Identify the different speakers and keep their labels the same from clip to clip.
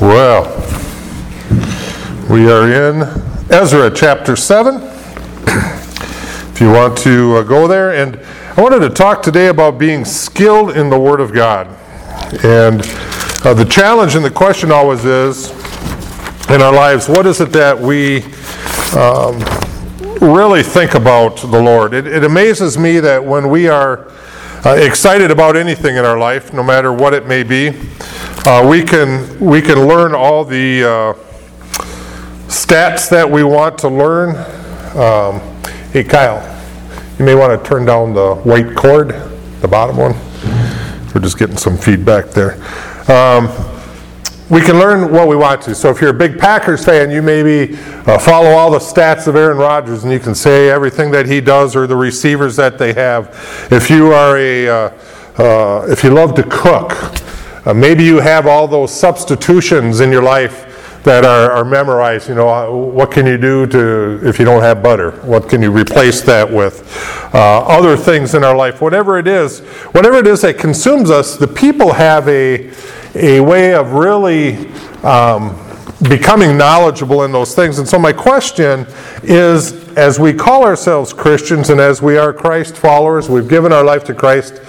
Speaker 1: Well, we are in Ezra chapter 7. If you want to uh, go there, and I wanted to talk today about being skilled in the Word of God. And uh, the challenge and the question always is in our lives what is it that we um, really think about the Lord? It, it amazes me that when we are uh, excited about anything in our life, no matter what it may be, uh, we can we can learn all the uh, stats that we want to learn. Um, hey, Kyle, you may want to turn down the white cord, the bottom one. We're just getting some feedback there. Um, we can learn what we want to. So if you're a big Packers fan, you maybe uh, follow all the stats of Aaron Rodgers and you can say everything that he does or the receivers that they have. If you are a, uh, uh, if you love to cook, uh, maybe you have all those substitutions in your life that are, are, memorized. You know, uh, what can you do to if you don't have butter? What can you replace that with? Uh, other things in our life, whatever it is, whatever it is that consumes us, the people have a a way of really um, becoming knowledgeable in those things. And so, my question is as we call ourselves Christians and as we are Christ followers, we've given our life to Christ,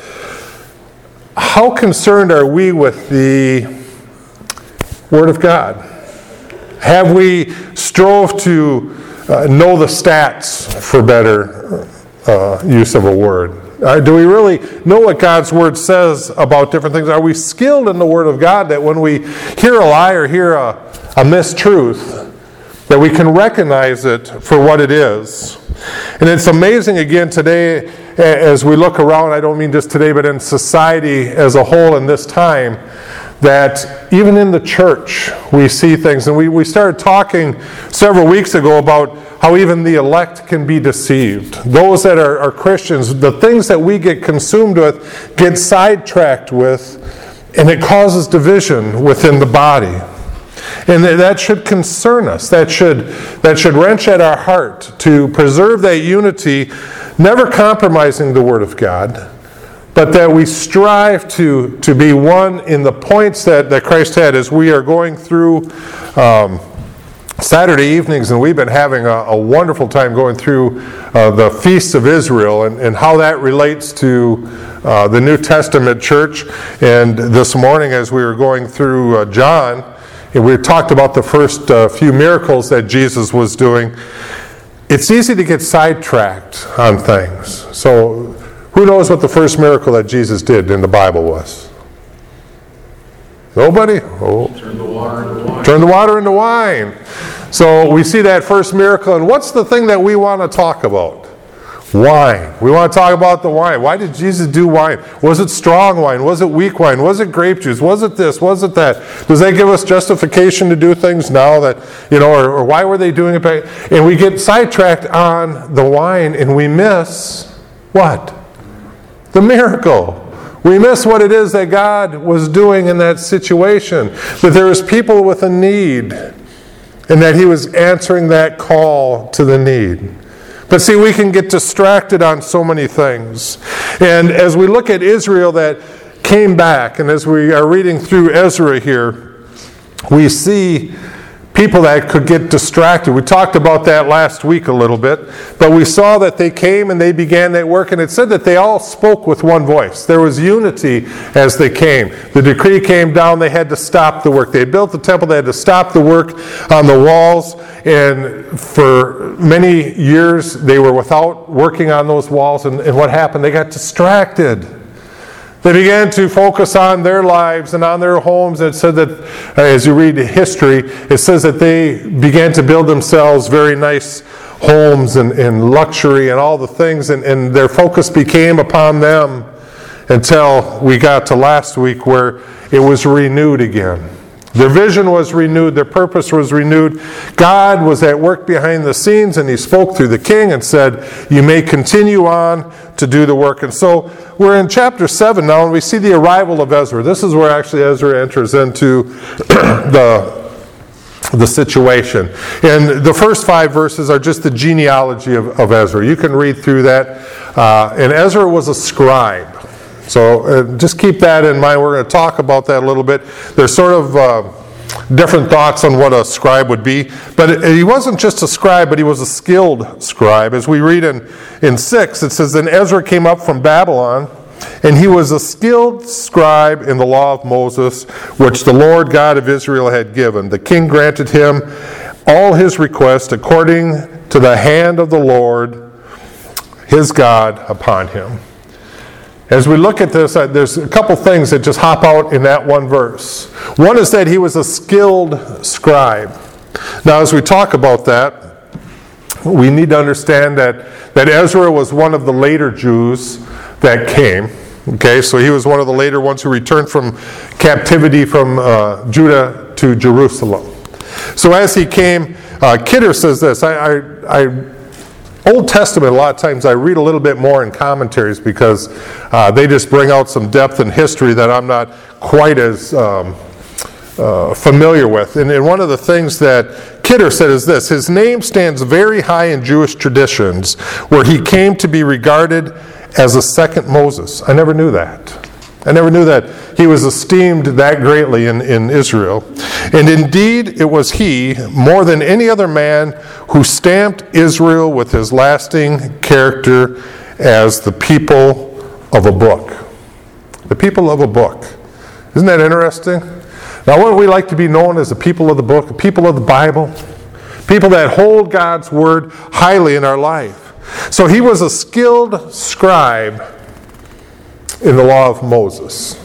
Speaker 1: how concerned are we with the Word of God? Have we strove to uh, know the stats for better uh, use of a word? Uh, do we really know what God's Word says about different things? Are we skilled in the Word of God that when we hear a lie or hear a, a mistruth, that we can recognize it for what it is? And it's amazing again today as we look around, I don't mean just today, but in society as a whole in this time, that even in the church we see things. And we, we started talking several weeks ago about how even the elect can be deceived. Those that are, are Christians, the things that we get consumed with, get sidetracked with, and it causes division within the body. And that should concern us. That should, that should wrench at our heart to preserve that unity, never compromising the Word of God, but that we strive to, to be one in the points that, that Christ had as we are going through um, Saturday evenings, and we've been having a, a wonderful time going through uh, the feasts of Israel and, and how that relates to uh, the New Testament church. And this morning, as we were going through uh, John, we talked about the first uh, few miracles that Jesus was doing. It's easy to get sidetracked on things. So, who knows what the first miracle that Jesus did in the Bible was? Nobody?
Speaker 2: Oh. Turn the water into wine.
Speaker 1: Turn the water into wine. So we see that first miracle, and what's the thing that we want to talk about? Wine. We want to talk about the wine. Why did Jesus do wine? Was it strong wine? Was it weak wine? Was it grape juice? Was it this? Was it that? Does that give us justification to do things now that, you know, or, or why were they doing it back? And we get sidetracked on the wine and we miss what? The miracle. We miss what it is that God was doing in that situation. That there was people with a need and that He was answering that call to the need. But see, we can get distracted on so many things. And as we look at Israel that came back, and as we are reading through Ezra here, we see people that could get distracted. We talked about that last week a little bit, but we saw that they came and they began that work, and it said that they all spoke with one voice. There was unity as they came. The decree came down, they had to stop the work. They had built the temple, they had to stop the work on the walls, and for many years they were without working on those walls, and, and what happened? They got distracted. They began to focus on their lives and on their homes. It said that, uh, as you read the history, it says that they began to build themselves very nice homes and, and luxury and all the things, and, and their focus became upon them until we got to last week where it was renewed again. Their vision was renewed, their purpose was renewed. God was at work behind the scenes, and He spoke through the king and said, You may continue on to do the work. And so we're in chapter 7 now, and we see the arrival of Ezra. This is where actually Ezra enters into the the situation. And the first five verses are just the genealogy of, of Ezra. You can read through that. Uh, and Ezra was a scribe. So uh, just keep that in mind. We're going to talk about that a little bit. There's sort of uh, different thoughts on what a scribe would be. But he wasn't just a scribe, but he was a skilled scribe. As we read in, in 6, it says, Then Ezra came up from Babylon, and he was a skilled scribe in the law of Moses, which the Lord God of Israel had given. The king granted him all his requests according to the hand of the Lord, his God, upon him. As we look at this, uh, there's a couple things that just hop out in that one verse. One is that he was a skilled scribe. Now, as we talk about that, we need to understand that, that Ezra was one of the later Jews that came. Okay, so he was one of the later ones who returned from captivity from uh, Judah to Jerusalem. So as he came, uh, Kidner says this I, I, I Old Testament, a lot of times I read a little bit more in commentaries because uh, they just bring out some depth and history that I'm not quite as um, uh, familiar with. And, and, one of the things that Kidner said is this His name stands very high in Jewish traditions, where he came to be regarded as a second Moses. I never knew that. I never knew that he was esteemed that greatly in, in Israel. And indeed, it was he, more than any other man, who stamped Israel with his lasting character as the people of a book. The people of a book. Isn't that interesting? Now, wouldn't we like to be known as the people of the book, the people of the Bible? People that hold God's word highly in our life. So he was a skilled scribe in the law of Moses.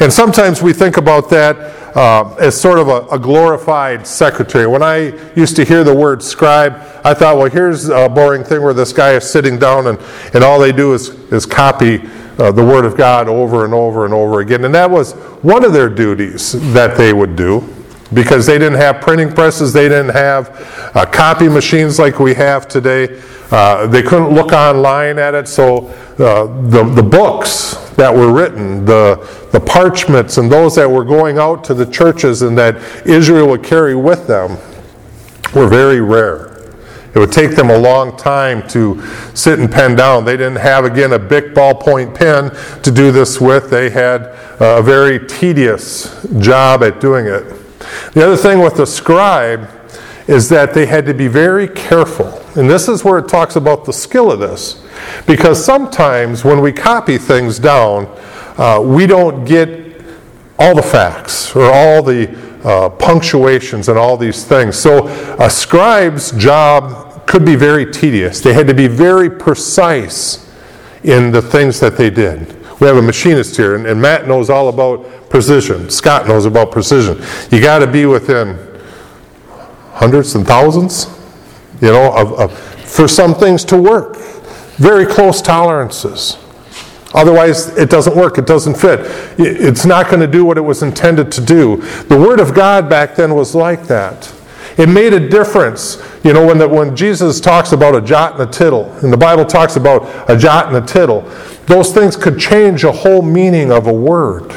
Speaker 1: And sometimes we think about that uh, as sort of a, a, glorified secretary. When I used to hear the word scribe, I thought, well, here's a boring thing where this guy is sitting down and, and all they do is, is copy uh, the Word of God over and over and over again. And that was one of their duties that they would do because they didn't have printing presses, they didn't have uh, copy machines like we have today. Uh, they couldn't look online at it, so uh, the, the books that were written, the, the parchments, and those that were going out to the churches and that Israel would carry with them were very rare. It would take them a long time to sit and pen down. They didn't have, again, a big ballpoint pen to do this with. They had a very tedious job at doing it. The other thing with the scribe is that they had to be very careful. And this is where it talks about the skill of this. Because sometimes when we copy things down, uh, we don't get all the facts or all the uh, punctuations and all these things. So a scribe's job could be very tedious. They had to be very precise in the things that they did. We have a machinist here, and, and Matt knows all about precision. Scott knows about precision. You got to be within hundreds and thousands, you know, of, of, for some things to work. Very close tolerances. Otherwise, it doesn't work, it doesn't fit. It's not going to do what it was intended to do. The Word of God back then was like that. It made a difference. You know, when, the, when Jesus talks about a jot and a tittle, and the Bible talks about a jot and a tittle, those things could change a whole meaning of a word.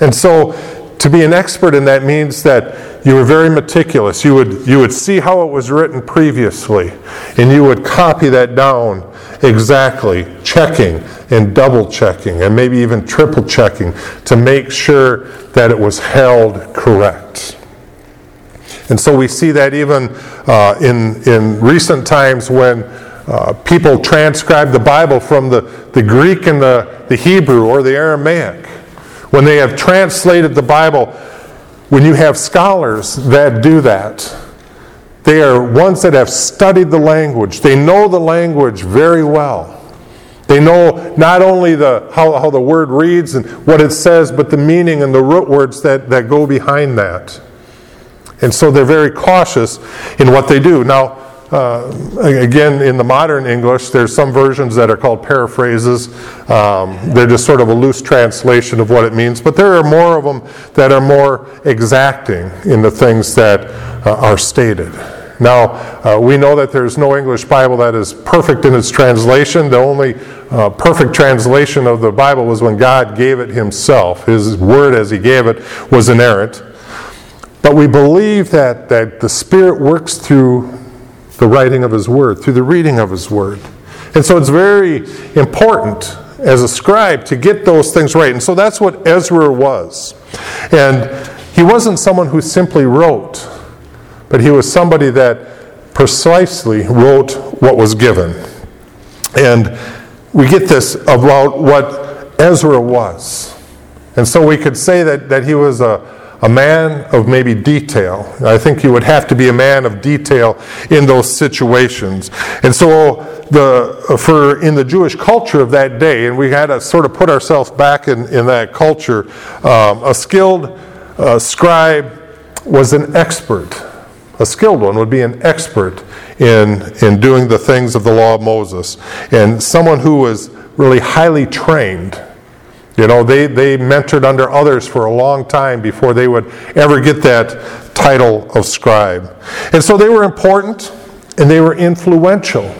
Speaker 1: And so, to be an expert in that means that you were very meticulous. You would, you would see how it was written previously, and you would copy that down exactly, checking and double checking, and maybe even triple checking to make sure that it was held correct. And so we see that even uh, in, in recent times when uh, people transcribe the Bible from the, the Greek and the, the Hebrew or the Aramaic. When they have translated the Bible, when you have scholars that do that, they are ones that have studied the language. They know the language very well. They know not only the, how, how the word reads and what it says, but the meaning and the root words that, that go behind that. And so they're very cautious in what they do. Now, uh, again, in the modern English, there's some versions that are called paraphrases. Um, they're just sort of a loose translation of what it means, but there are more of them that are more exacting in the things that uh, are stated. Now, uh, we know that there's no English Bible that is perfect in its translation. The only uh, perfect translation of the Bible was when God gave it Himself. His word, as He gave it, was inerrant. But we believe that, that the Spirit works through the writing of His Word, through the reading of His Word. And so it's very important as a scribe to get those things right. And so that's what Ezra was. And he wasn't someone who simply wrote, but he was somebody that precisely wrote what was given. And we get this about what Ezra was. And so we could say that, that he was a, a man of maybe detail. I think you would have to be a man of detail in those situations. And so the for in the Jewish culture of that day, and we had to sort of put ourselves back in, in that culture, um, a skilled uh, scribe was an expert. A skilled one would be an expert in, in doing the things of the law of Moses. And someone who was really highly trained you know, they, they mentored under others for a long time before they would ever get that title of scribe. And so they were important and they were influential.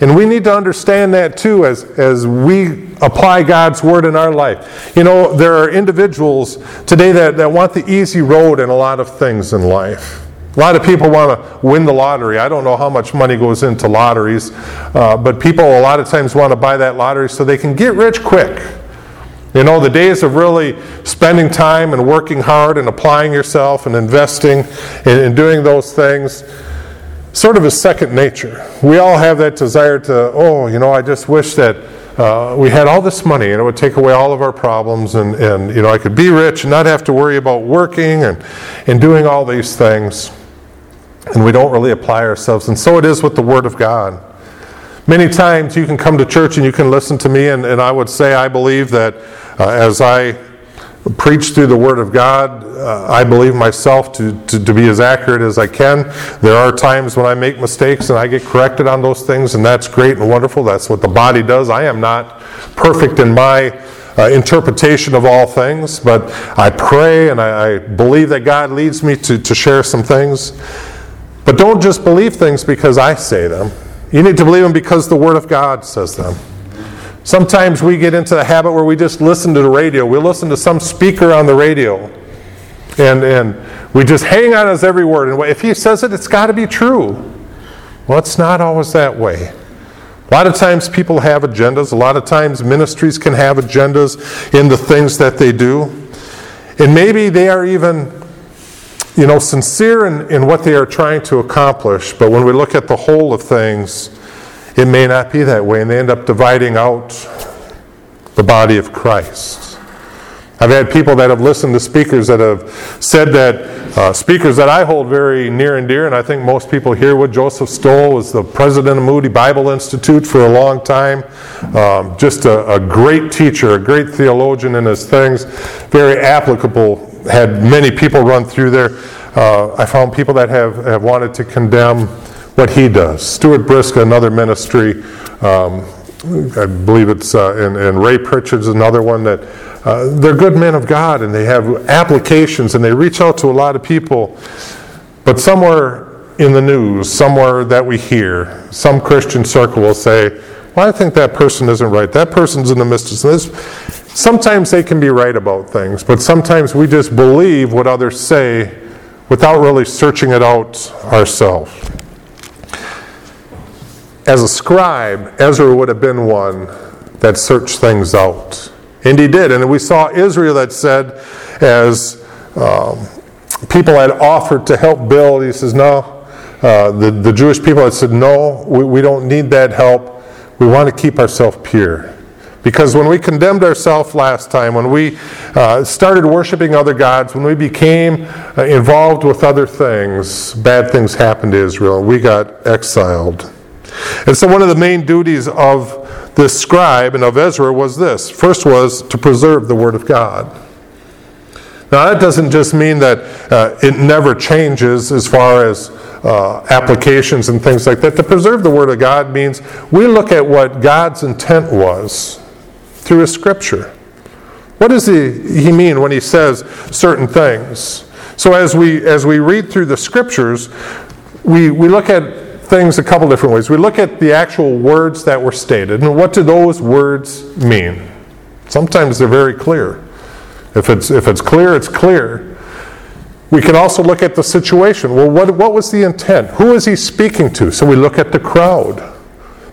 Speaker 1: And we need to understand that too as, as we apply God's word in our life. You know, there are individuals today that, that want the easy road in a lot of things in life. A lot of people want to win the lottery. I don't know how much money goes into lotteries, uh, but people a lot of times want to buy that lottery so they can get rich quick. You know, the days of really spending time and working hard and applying yourself and investing and, doing those things sort of is second nature. We all have that desire to, oh, you know, I just wish that uh, we had all this money and it would take away all of our problems and, and, you know, I could be rich and not have to worry about working and, and doing all these things. And we don't really apply ourselves. And so it is with the Word of God. Many times you can come to church and you can listen to me, and, and I would say I believe that uh, as I preach through the Word of God, uh, I believe myself to, to, to, be as accurate as I can. There are times when I make mistakes and I get corrected on those things, and that's great and wonderful. That's what the body does. I am not perfect in my uh, interpretation of all things, but I pray and I, I believe that God leads me to, to share some things. But don't just believe things because I say them. You need to believe them because the Word of God says them. Sometimes we get into the habit where we just listen to the radio. We listen to some speaker on the radio. And, and we just hang on his every word. And if he says it, it's got to be true. Well, it's not always that way. A lot of times people have agendas. A lot of times ministries can have agendas in the things that they do. And maybe they are even you know, sincere in, in what they are trying to accomplish, but when we look at the whole of things, it may not be that way, and they end up dividing out the body of Christ. I've had people that have listened to speakers that have said that, uh, speakers that I hold very near and dear, and I think most people here would. Joseph Stowell was the president of Moody Bible Institute for a long time. Um, just a, a great teacher, a great theologian in his things, very applicable had many people run through there. Uh, I found people that have, have wanted to condemn what he does. Stuart Briscoe, another ministry, um, I believe it's, uh, and, and, Ray Pritchard's another one that uh, they're good men of God and they have applications and they reach out to a lot of people. But somewhere in the news, somewhere that we hear, some Christian circle will say, well, I think that person isn't right. That person's in the midst. Sometimes they can be right about things, but sometimes we just believe what others say without really searching it out ourselves. As a scribe, Ezra would have been one that searched things out. And he did. And we saw Israel that said, as um, people had offered to help build, he says, No. Uh, the, the Jewish people had said, No, we, we don't need that help. We want to keep ourselves pure. Because when we condemned ourselves last time, when we uh, started worshiping other gods, when we became uh, involved with other things, bad things happened to Israel. We got exiled. And so, one of the main duties of this scribe and of Ezra was this first was to preserve the Word of God. Now, that doesn't just mean that uh, it never changes as far as uh, applications and things like that. To preserve the Word of God means we look at what God's intent was through his scripture. What does he, he mean when he says certain things? So as we as we read through the scriptures, we, we look at things a couple different ways. We look at the actual words that were stated, and what do those words mean? Sometimes they're very clear. If it's if it's clear, it's clear. We can also look at the situation. Well, what, what was the intent? Who is he speaking to? So we look at the crowd.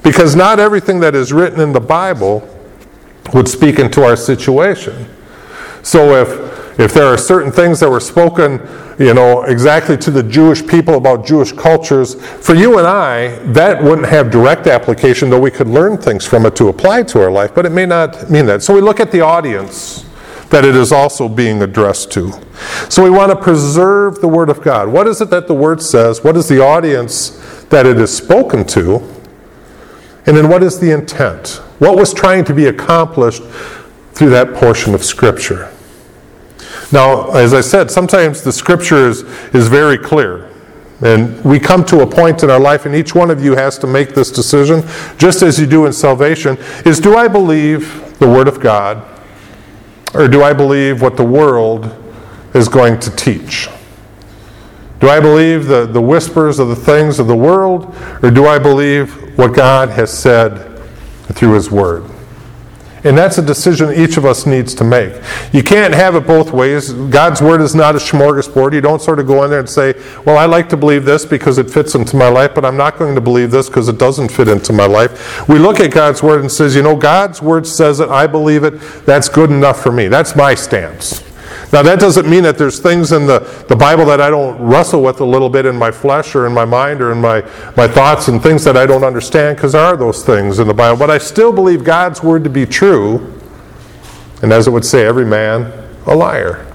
Speaker 1: Because not everything that is written in the Bible would speak into our situation. So if if there are certain things that were spoken, you know, exactly to the Jewish people about Jewish cultures, for you and I, that wouldn't have direct application, though we could learn things from it to apply to our life, but it may not mean that. So we look at the audience that it is also being addressed to. So we want to preserve the Word of God. What is it that the Word says? What is the audience that it is spoken to? And then what is the intent? What was trying to be accomplished through that portion of Scripture? Now, as I said, sometimes the Scripture is, is very clear. And we come to a point in our life, and each one of you has to make this decision, just as you do in salvation, is do I believe the Word of God, or do I believe what the world is going to teach? Do I believe the, the whispers of the things of the world, or do I believe what God has said through His Word? And that's a decision each of us needs to make. You can't have it both ways. God's Word is not a smorgasbord. You don't sort of go in there and say, Well, I like to believe this because it fits into my life, but I'm not going to believe this because it doesn't fit into my life. We look at God's Word and says, You know, God's Word says it, I believe it, that's good enough for me. That's my stance. Now, that doesn't mean that there's things in the, the Bible that I don't wrestle with a little bit in my flesh or in my mind or in my, my thoughts and things that I don't understand, because there are those things in the Bible. But I still believe God's word to be true. And as it would say, every man a liar.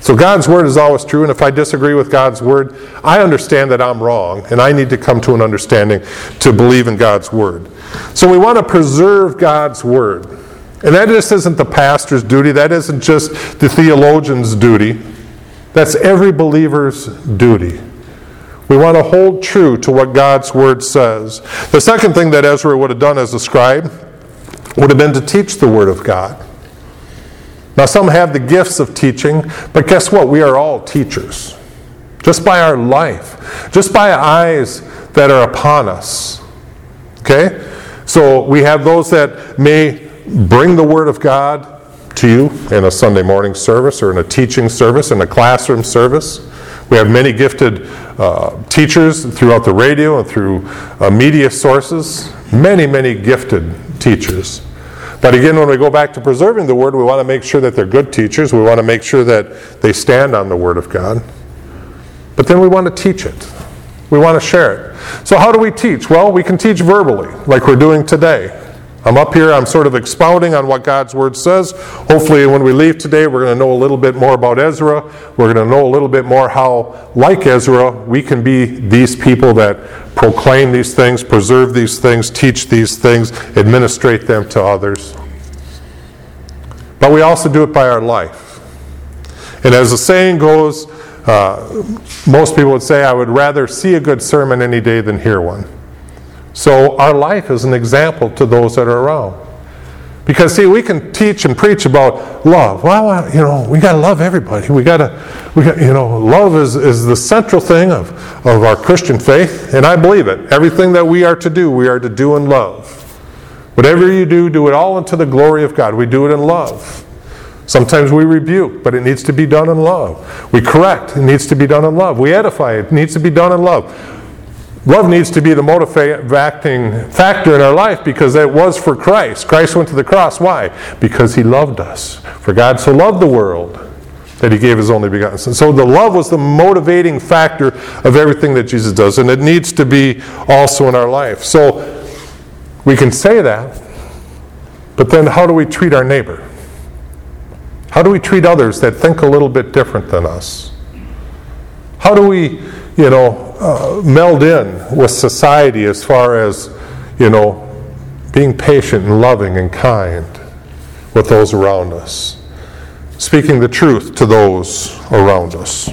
Speaker 1: So God's word is always true, and if I disagree with God's word, I understand that I'm wrong, and I need to come to an understanding to believe in God's word. So we want to preserve God's word. And that just isn't the pastor's duty, that isn't just the theologian's duty. That's every believer's duty. We want to hold true to what God's word says. The second thing that Ezra would have done as a scribe would have been to teach the word of God. Now, some have the gifts of teaching, but guess what? We are all teachers. Just by our life, just by eyes that are upon us. Okay? So we have those that may bring the Word of God to you in a Sunday morning service or in a teaching service, in a classroom service. We have many gifted uh, teachers throughout the radio and through uh, media sources, many, many gifted teachers. But again, when we go back to preserving the Word, we want to make sure that they're good teachers. We want to make sure that they stand on the Word of God. But then we want to teach it. We want to share it. So, how do we teach? Well, we can teach verbally, like we're doing today. I'm up here, I'm sort of expounding on what God's Word says. Hopefully, when we leave today, we're going to know a little bit more about Ezra. We're going to know a little bit more how, like Ezra, we can be these people that proclaim these things, preserve these things, teach these things, administrate them to others. But we also do it by our life. And as the saying goes, uh, most people would say, I would rather see a good sermon any day than hear one. So our life is an example to those that are around. Because see, we can teach and preach about love. Well, you know, we got to love everybody. We got to, we got, you know, love is, is the central thing of, of our Christian faith, and I believe it. Everything that we are to do, we are to do in love. Whatever you do, do it all unto the glory of God. We do it in love. Sometimes we rebuke, but it needs to be done in love. We correct, it needs to be done in love. We edify, it needs to be done in love. Love needs to be the motivating factor in our life because it was for Christ. Christ went to the cross. Why? Because he loved us. For God so loved the world that he gave his only begotten son. So the love was the motivating factor of everything that Jesus does, and it needs to be also in our life. So we can say that, but then how do we treat our neighbor? How do we treat others that think a little bit different than us? How do we, you know, uh, meld in with society as far as, you know, being patient and loving and kind with those around us, speaking the truth to those around us.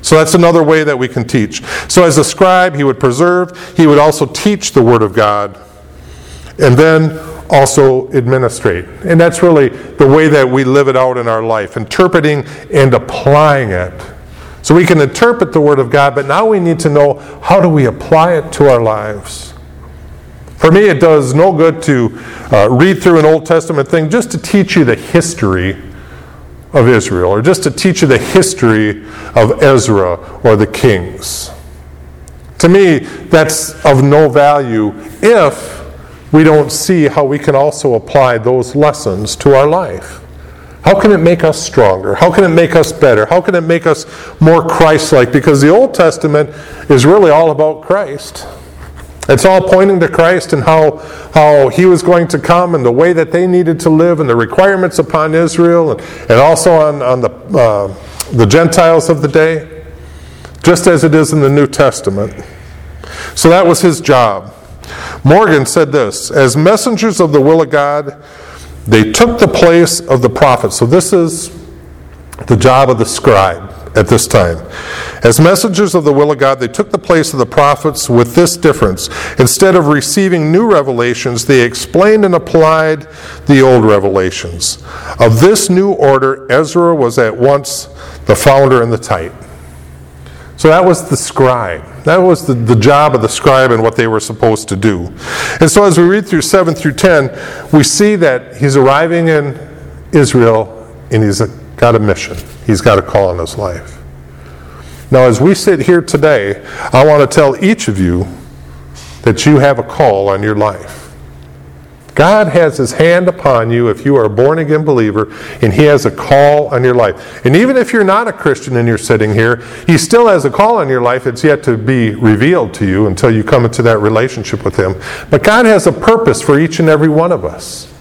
Speaker 1: So that's another way that we can teach. So, as a scribe, he would preserve, he would also teach the Word of God, and then also administrate. And that's really the way that we live it out in our life, interpreting and applying it so we can interpret the Word of God, but now we need to know how do we apply it to our lives. For me, it does no good to uh, read through an Old Testament thing just to teach you the history of Israel, or just to teach you the history of Ezra or the kings. To me, that's of no value if we don't see how we can also apply those lessons to our life. How can it make us stronger? How can it make us better? How can it make us more Christ like? Because the Old Testament is really all about Christ. It's all pointing to Christ and how, how he was going to come and the way that they needed to live and the requirements upon Israel and, and also on, on the, uh, the Gentiles of the day, just as it is in the New Testament. So that was his job. Morgan said this As messengers of the will of God, they took the place of the prophet. So this is the job of the scribe at this time. As messengers of the will of God, they took the place of the prophets with this difference. Instead of receiving new revelations, they explained and applied the old revelations. Of this new order, Ezra was at once the founder and the type. So that was the scribe. That was the, the job of the scribe and what they were supposed to do. And so as we read through 7 through 10, we see that he's arriving in Israel and he's got a mission. He's got a call in his life. Now, as we sit here today, I want to tell each of you that you have a call on your life. God has his hand upon you if you are a born again believer, and he has a call on your life. And even if you're not a Christian and you're sitting here, he still has a call on your life. It's yet to be revealed to you until you come into that relationship with him. But God has a purpose for each and every one of us.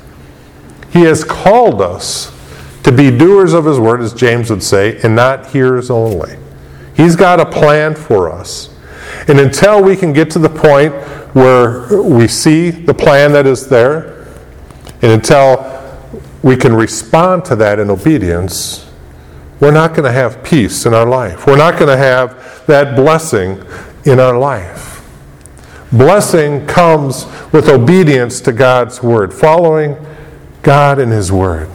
Speaker 1: He has called us to be doers of his word, as James would say, and not hearers only. He's got a plan for us. And until we can get to the point where we see the plan that is there, and until we can respond to that in obedience, we're not going to have peace in our life. We're not going to have that blessing in our life. Blessing comes with obedience to God's word, following God and His word.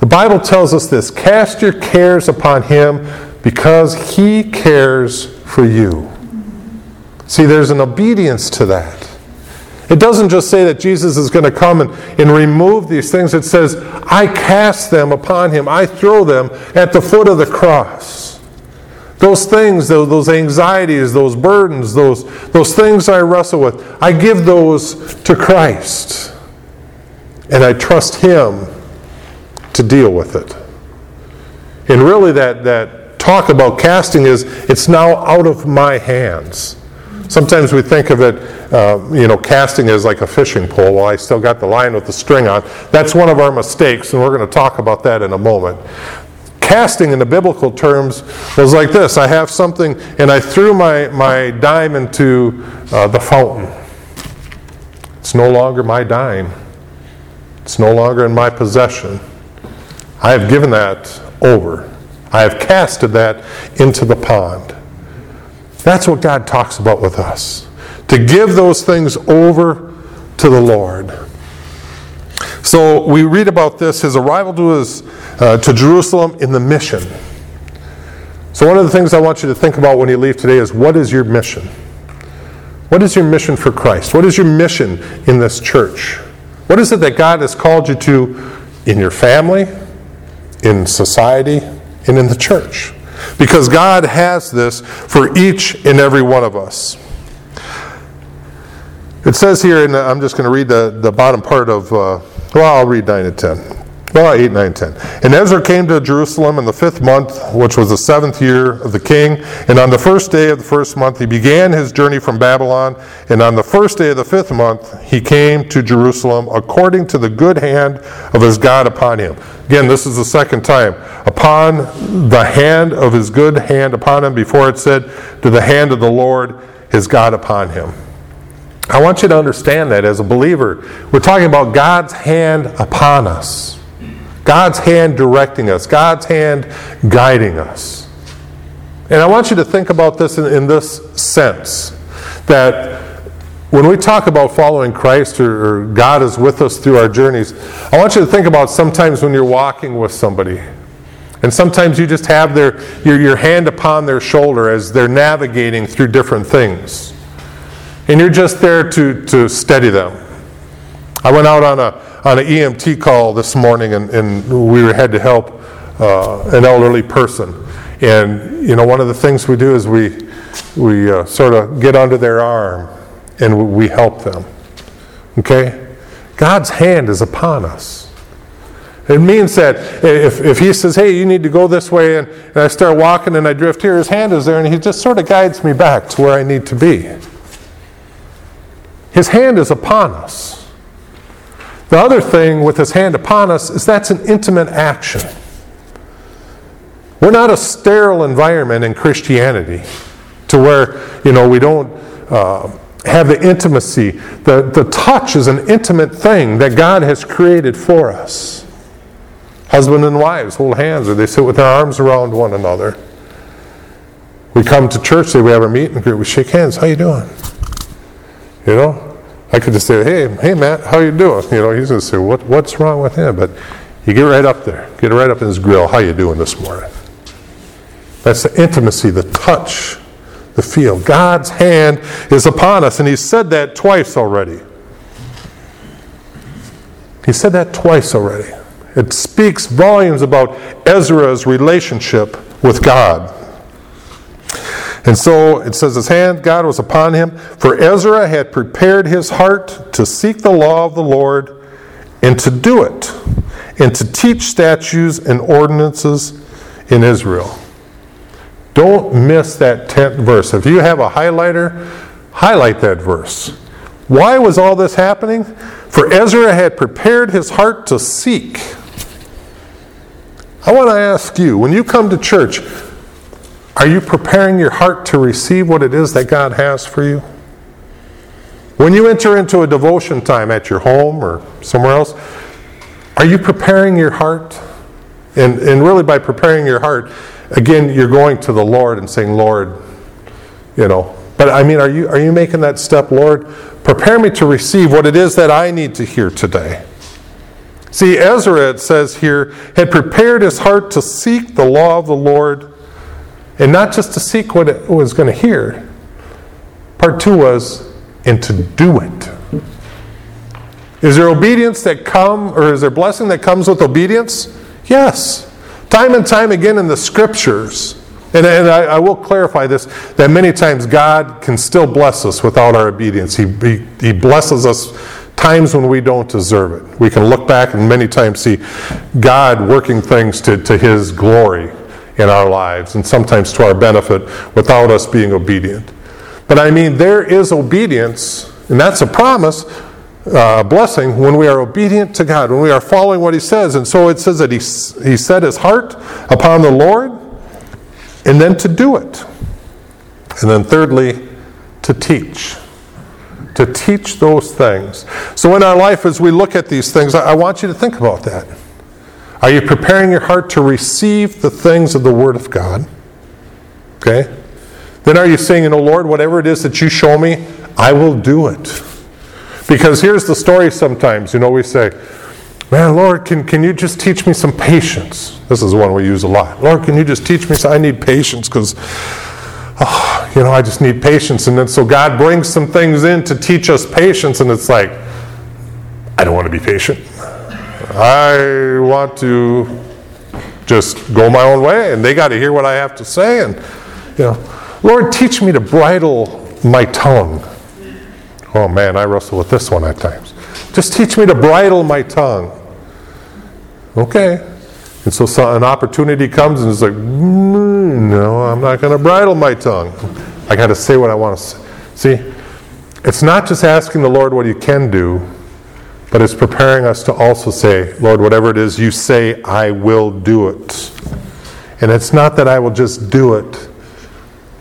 Speaker 1: The Bible tells us this cast your cares upon Him because He cares for you. See, there's an obedience to that. It doesn't just say that Jesus is going to come and, and remove these things. It says, I cast them upon him. I throw them at the foot of the cross. Those things, those, those anxieties, those burdens, those, those things I wrestle with, I give those to Christ. And I trust him to deal with it. And really, that, that talk about casting is it's now out of my hands. Sometimes we think of it, uh, you know, casting as like a fishing pole. Well, I still got the line with the string on. That's one of our mistakes, and we're going to talk about that in a moment. Casting in the biblical terms was like this I have something, and I threw my, my dime into uh, the fountain. It's no longer my dime, it's no longer in my possession. I have given that over. I have casted that into the pond. That's what God talks about with us. To give those things over to the Lord. So we read about this, his arrival to, his, uh, to Jerusalem in the mission. So, one of the things I want you to think about when you leave today is what is your mission? What is your mission for Christ? What is your mission in this church? What is it that God has called you to in your family, in society, and in the church? Because God has this for each and every one of us. It says here, and I'm just going to read the, the bottom part of, uh, well, I'll read 9 and 10. Well, 8, 9, 10. And Ezra came to Jerusalem in the fifth month, which was the seventh year of the king. And on the first day of the first month, he began his journey from Babylon. And on the first day of the fifth month, he came to Jerusalem according to the good hand of his God upon him. Again, this is the second time. Upon the hand of his good hand upon him, before it said, to the hand of the Lord, his God upon him. I want you to understand that as a believer, we're talking about God's hand upon us. God's hand directing us, God's hand guiding us. And I want you to think about this in, in this sense that when we talk about following Christ or, or, God is with us through our journeys, I want you to think about sometimes when you're walking with somebody. And sometimes you just have their, your, your hand upon their shoulder as they're navigating through different things. And you're just there to, to steady them. I went out on a on an EMT call this morning, and, and we were, had to help uh, an elderly person. And you know, one of the things we do is we we uh, sort of get under their arm and we help them. Okay, God's hand is upon us. It means that if, if he says, hey, you need to go this way, and, and I start walking and I drift here, his hand is there, and he just sort of guides me back to where I need to be. His hand is upon us. The other thing with his hand upon us is that's an intimate action. We're not a sterile environment in Christianity to where, you know, we don't uh, have the intimacy. The, the touch is an intimate thing that God has created for us. Husband and wives hold hands or they sit with their arms around one another. We come to church, say we have our meeting group, we shake hands. How you doing? You know, I could just say, "Hey, hey, Matt, how you doing?" You know, he's going to say, "What, what's wrong with him?" But you get right up there, get right up in his grill. How you doing this morning? That's the intimacy, the touch, the feel. God's hand is upon us, and He said that twice already. He said that twice already. It speaks volumes about Ezra's relationship with God. And so it says, His hand, God was upon him, for Ezra had prepared his heart to seek the law of the Lord and to do it, and to teach statutes and ordinances in Israel. Don't miss that 10th verse. If you have a highlighter, highlight that verse. Why was all this happening? For Ezra had prepared his heart to seek. I want to ask you when you come to church, are you preparing your heart to receive what it is that God has for you? When you enter into a devotion time at your home or somewhere else, are you preparing your heart? And, and really, by preparing your heart, again, you're going to the Lord and saying, Lord, you know. But I mean, are you, are you making that step, Lord? Prepare me to receive what it is that I need to hear today. See, Ezra, it says here, had prepared his heart to seek the law of the Lord, and not just to seek what it was going to hear. Part two was, and to do it. Is there obedience that come, or is there blessing that comes with obedience? Yes. Time and time again in the scriptures, and, and I, I, will clarify this, that many times God can still bless us without our obedience. He, he, he blesses us times when we don't deserve it. We can look back and many times see God working things to, to His glory in our lives, and sometimes to our benefit without us being obedient. But I mean, there is obedience, and that's a promise, uh, blessing, when we are obedient to God, when we are following what He says. And so it says that He, he set His heart upon the Lord, and then to do it. And then thirdly, to teach to teach those things. So, in our life, as we look at these things, I want you to think about that. Are you preparing your heart to receive the things of the Word of God? Okay? Then are you saying, you know, Lord, whatever it is that you show me, I will do it. Because here's the story sometimes, you know, we say, Man, Lord, can, can you just teach me some patience? This is one we use a lot. Lord, can you just teach me? So I need patience because oh, ah, you know, I just need patience. And then so God brings some things in to teach us patience, and it's like, I don't want to be patient. I want to just go my own way, and they got to hear what I have to say. And, you know, Lord, teach me to bridle my tongue. Oh man, I wrestle with this one at times. Just teach me to bridle my tongue. Okay. And so, so an opportunity comes and it's like, mm, no, I'm not going to bridle my tongue. I got to say what I want to say. See, it's not just asking the Lord what He can do, but it's preparing us to also say, Lord, whatever it is you say, I will do it. And it's not that I will just do it,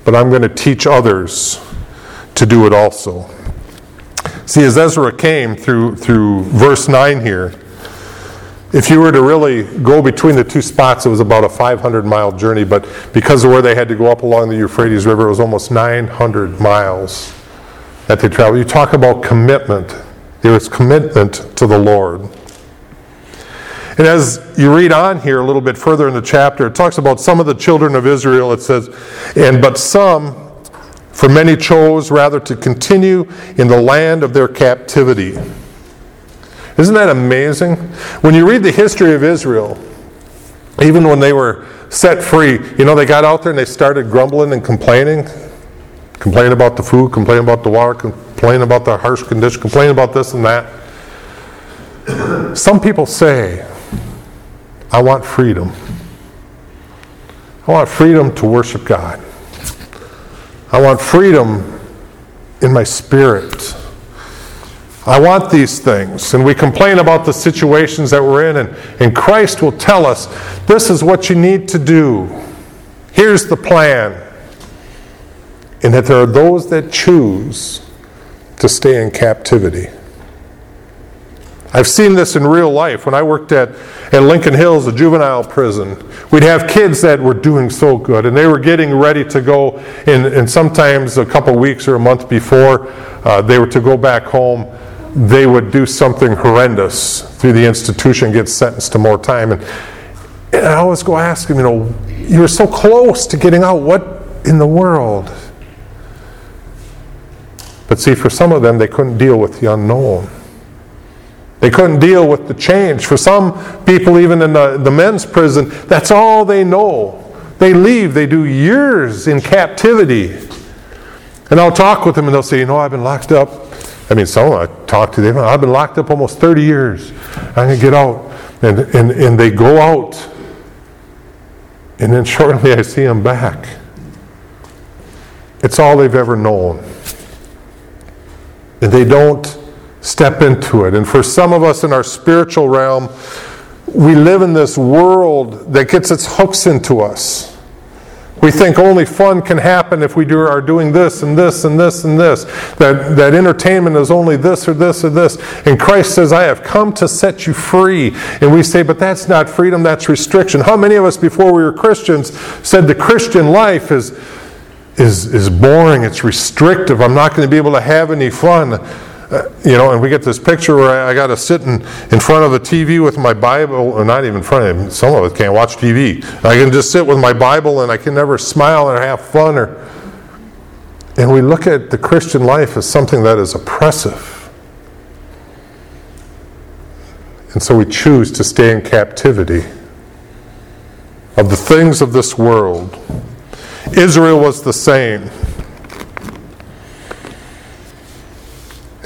Speaker 1: but I'm going to teach others to do it also. See, as Ezra came through, through verse 9 here, if you were to really go between the two spots, it was about a 500 mile journey, but because of where they had to go up along the Euphrates River, it was almost 900 miles that they traveled. You talk about commitment. There was commitment to the Lord. And as you read on here a little bit further in the chapter, it talks about some of the children of Israel. It says, and but some, for many chose rather to continue in the land of their captivity. Isn't that amazing? When you read the history of Israel, even when they were set free, you know, they got out there and they started grumbling and complaining. Complaining about the food, complaining about the water, complaining about the harsh condition, complain about this and that. Some people say I want freedom. I want freedom to worship God. I want freedom in my spirit. I want these things. And we complain about the situations that we're in, and, and Christ will tell us this is what you need to do. Here's the plan. And that there are those that choose to stay in captivity. I've seen this in real life. When I worked at, at Lincoln Hills, a juvenile prison, we'd have kids that were doing so good, and they were getting ready to go, and, and sometimes a couple weeks or a month before uh, they were to go back home, they would do something horrendous through the institution, get sentenced to more time. And, and I always go ask them, you know, you were so close to getting out. What in the world? But see, for some of them, they couldn't deal with the unknown. They couldn't deal with the change. For some people, even in the, the men's prison, that's all they know. They leave, they do years in captivity. And I'll talk with them and they'll say, You know, I've been locked up. I mean, some I talk to them, I've been locked up almost 30 years. I'm going to get out. And, and, and they go out. And then shortly I see them back. It's all they've ever known. And they don't step into it. And for some of us in our spiritual realm, we live in this world that gets its hooks into us. We think only fun can happen if we do, are doing this and this and this and this. That, that entertainment is only this or this or this. And Christ says, I have come to set you free. And we say, but that's not freedom, that's restriction. How many of us before we were Christians said the Christian life is, is, is boring, it's restrictive, I'm not going to be able to have any fun? Uh, you know, and we get this picture where I, I got to sit in, in front of a TV with my Bible, or not even in front of him. Some of us can't watch TV. I can just sit with my Bible and I can never smile or have fun. Or, and we look at the Christian life as something that is oppressive. And so we choose to stay in captivity of the things of this world. Israel was the same.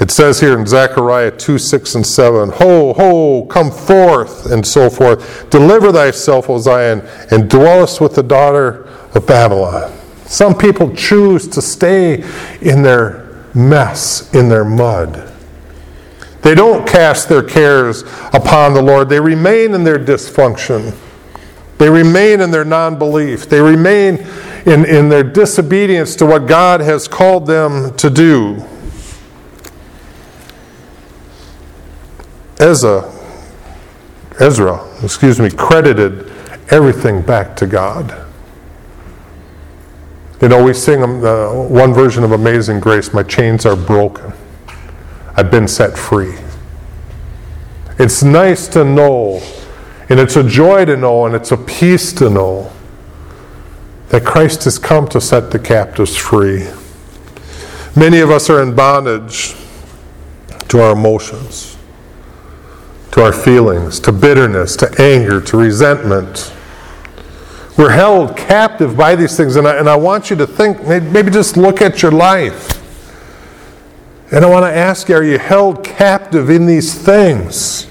Speaker 1: It says here in Zechariah 2 6 and 7, Ho, ho, come forth, and so forth. Deliver thyself, O Zion, and dwellest with the daughter of Babylon. Some people choose to stay in their mess, in their mud. They don't cast their cares upon the Lord, they remain in their dysfunction. They remain in their non belief. They remain in, in their disobedience to what God has called them to do. Ezra, Ezra, excuse me, credited everything back to God. You know, we sing uh, one version of Amazing Grace My chains are broken, I've been set free. It's nice to know, and it's a joy to know, and it's a peace to know that Christ has come to set the captives free. Many of us are in bondage to our emotions to our feelings, to bitterness, to anger, to resentment. We're held captive by these things, and I, and I want you to think, maybe just look at your life. And I want to ask you, are you held captive in these things?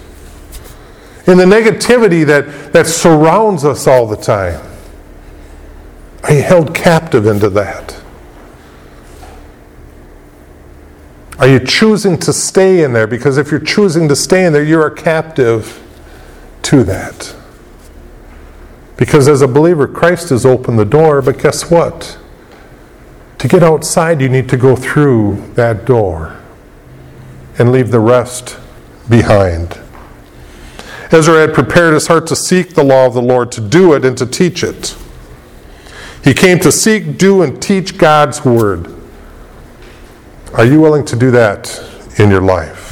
Speaker 1: In the negativity that, that surrounds us all the time? Are you held captive into that? Are you choosing to stay in there? Because if you're choosing to stay in there, you're captive to that. Because as a believer, Christ has opened the door, but guess what? To get outside, you need to go through that door and leave the rest behind. Ezra had prepared his heart to seek the law of the Lord, to do it, and to teach it. He came to seek, do, and teach God's word. Are you willing to do that in your life?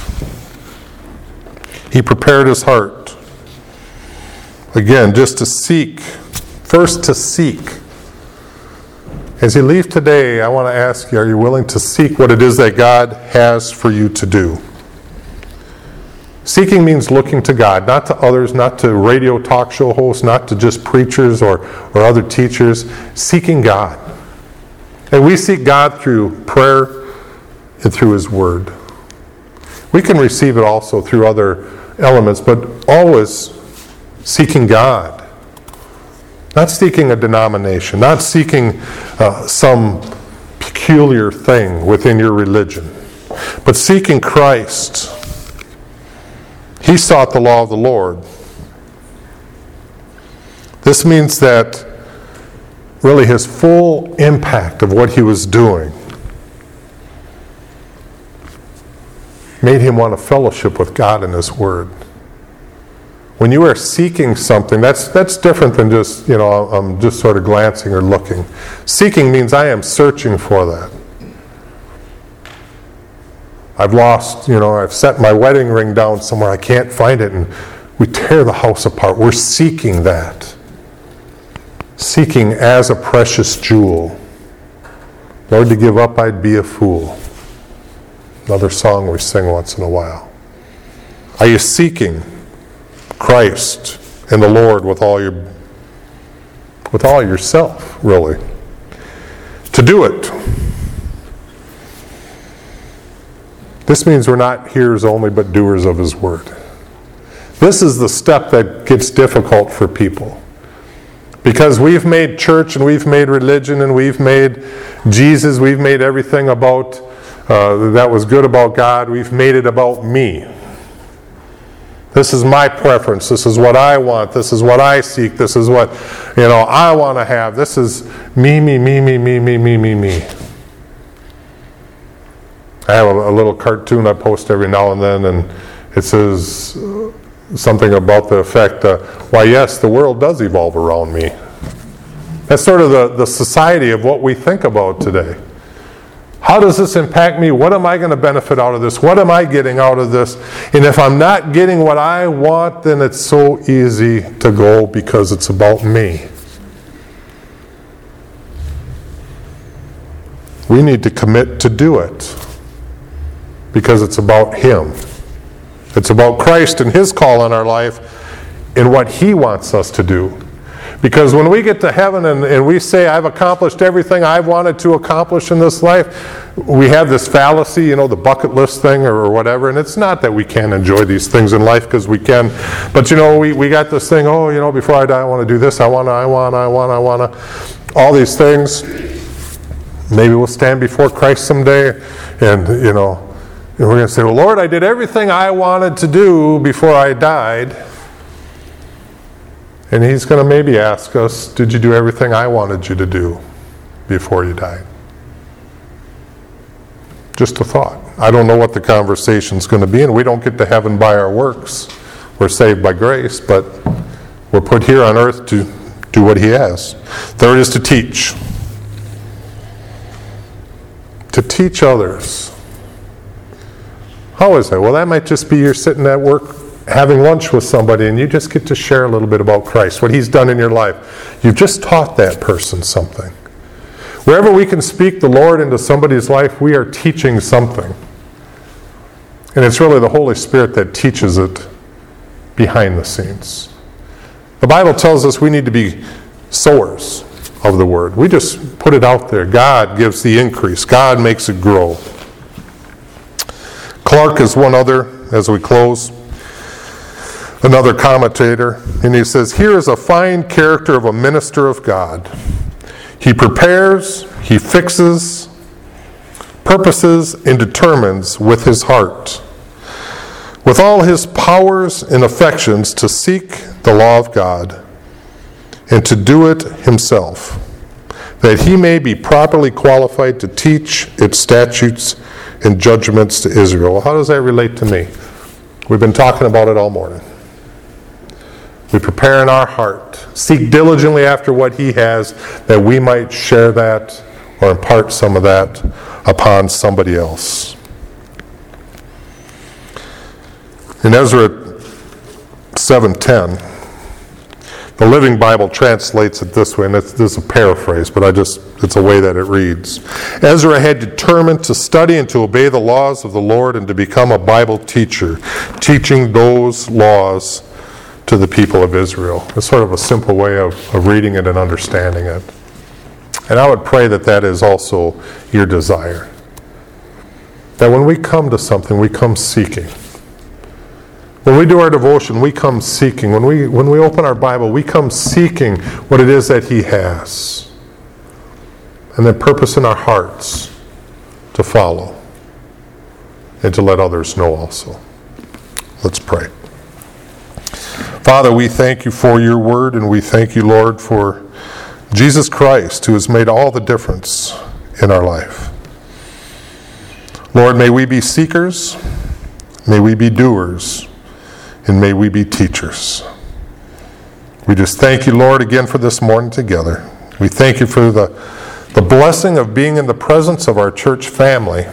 Speaker 1: He prepared his heart. Again, just to seek, first to seek. As you leave today, I want to ask you are you willing to seek what it is that God has for you to do? Seeking means looking to God, not to others, not to radio talk show hosts, not to just preachers or, or other teachers. Seeking God. And we seek God through prayer, and through His Word. We can receive it also through other elements, but always seeking God. Not seeking a denomination, not seeking uh, some peculiar thing within your religion, but seeking Christ. He sought the law of the Lord. This means that really his full impact of what he was doing made him want to fellowship with God and his word. When you are seeking something, that's, that's different than just, you know, I'm just sort of glancing or looking. Seeking means I am searching for that. I've lost, you know, I've set my wedding ring down somewhere, I can't find it, and we tear the house apart. We're seeking that. Seeking as a precious jewel. Lord, to give up, I'd be a fool. Another song we sing once in a while. Are you seeking Christ and the Lord with all your with all yourself, really? To do it, This means we're not hearers only, but doers of His Word. This is the step that gets difficult for people. Because we've made church and we've made religion and we've made Jesus, we've made everything about uh, that was good about God, we've made it about me. This is my preference. This is what I want. This is what I seek. This is what, you know, I want to have. This is me, me, me, me, me, me, me, me, me. I have a, a, little cartoon I post every now and then, and it says something about the effect, uh, why, yes, the world does evolve around me. That's sort of the, the society of what we think about today. How does this impact me? What am I going to benefit out of this? What am I getting out of this? And if I'm not getting what I want, then it's so easy to go because it's about me. We need to commit to do it because it's about Him. It's about Christ and His call on our life and what He wants us to do. Because when we get to heaven and, and we say, I've accomplished everything I've wanted to accomplish in this life, we have this fallacy, you know, the bucket list thing or, or whatever. And it's not that we can't enjoy these things in life because we can. But, you know, we, we got this thing, oh, you know, before I die, I want to do this, I want to, I want to, I want to, I want to. All these things. Maybe we'll stand before Christ someday and, you know, and we're going to say, Well, Lord, I did everything I wanted to do before I died. And He's going to maybe ask us, Did you do everything I wanted you to do before you died? Just a thought. I don't know what the conversation's going to be, and we don't get to heaven by our works. We're saved by grace, but we're put here on earth to do what He has. Third is to teach. To teach others. How is that? Well, that might just be you're sitting at work having lunch with somebody and you just get to share a little bit about Christ, what He's done in your life. You've just taught that person something. Wherever we can speak the Lord into somebody's life, we are teaching something. And it's really the Holy Spirit that teaches it behind the scenes. The Bible tells us we need to be sowers of the Word. We just put it out there. God gives the increase, God makes it grow. Clarke is one other, as we close, another commentator, and he says, Here is a fine character of a minister of God. He prepares, he fixes, purposes, and determines with his heart, with all his powers and affections, to seek the law of God and to do it himself, that he may be properly qualified to teach its statutes and judgments to Israel. How does that relate to me? We've been talking about it all morning. We prepare in our heart, seek diligently after what He has, that we might share that or impart some of that upon somebody else. In Ezra 7:10, the Living Bible translates it this way, and this is a paraphrase, but I just, it's a way that it reads. Ezra had determined to study and to obey the laws of the Lord and to become a Bible teacher, teaching those laws to the people of Israel. It's sort of a simple way of, of reading it and understanding it. And I would pray that that is also your desire. That when we come to something, we come seeking. When we do our devotion, we come seeking. When we, when we open our Bible, we come seeking what it is that He has. And then purpose in our hearts to follow and to let others know also. Let's pray. Father, we thank you for your word, and we thank you, Lord, for Jesus Christ, who has made all the difference in our life. Lord, may we be seekers, may we be doers, and may we be teachers. We just thank you, Lord, again for this morning together. We thank you for the, the blessing of being in the presence of our church family.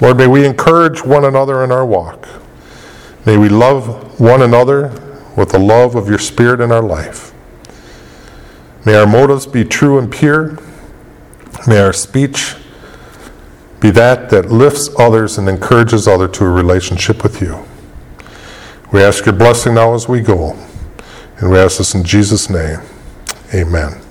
Speaker 1: Lord, may we encourage one another in our walk. May we love one another with the love of your Spirit in our life. May our motives be true and pure. May our speech be that that lifts others and encourages others to a relationship with you. We ask your blessing now as we go. And we ask this in Jesus' name. Amen.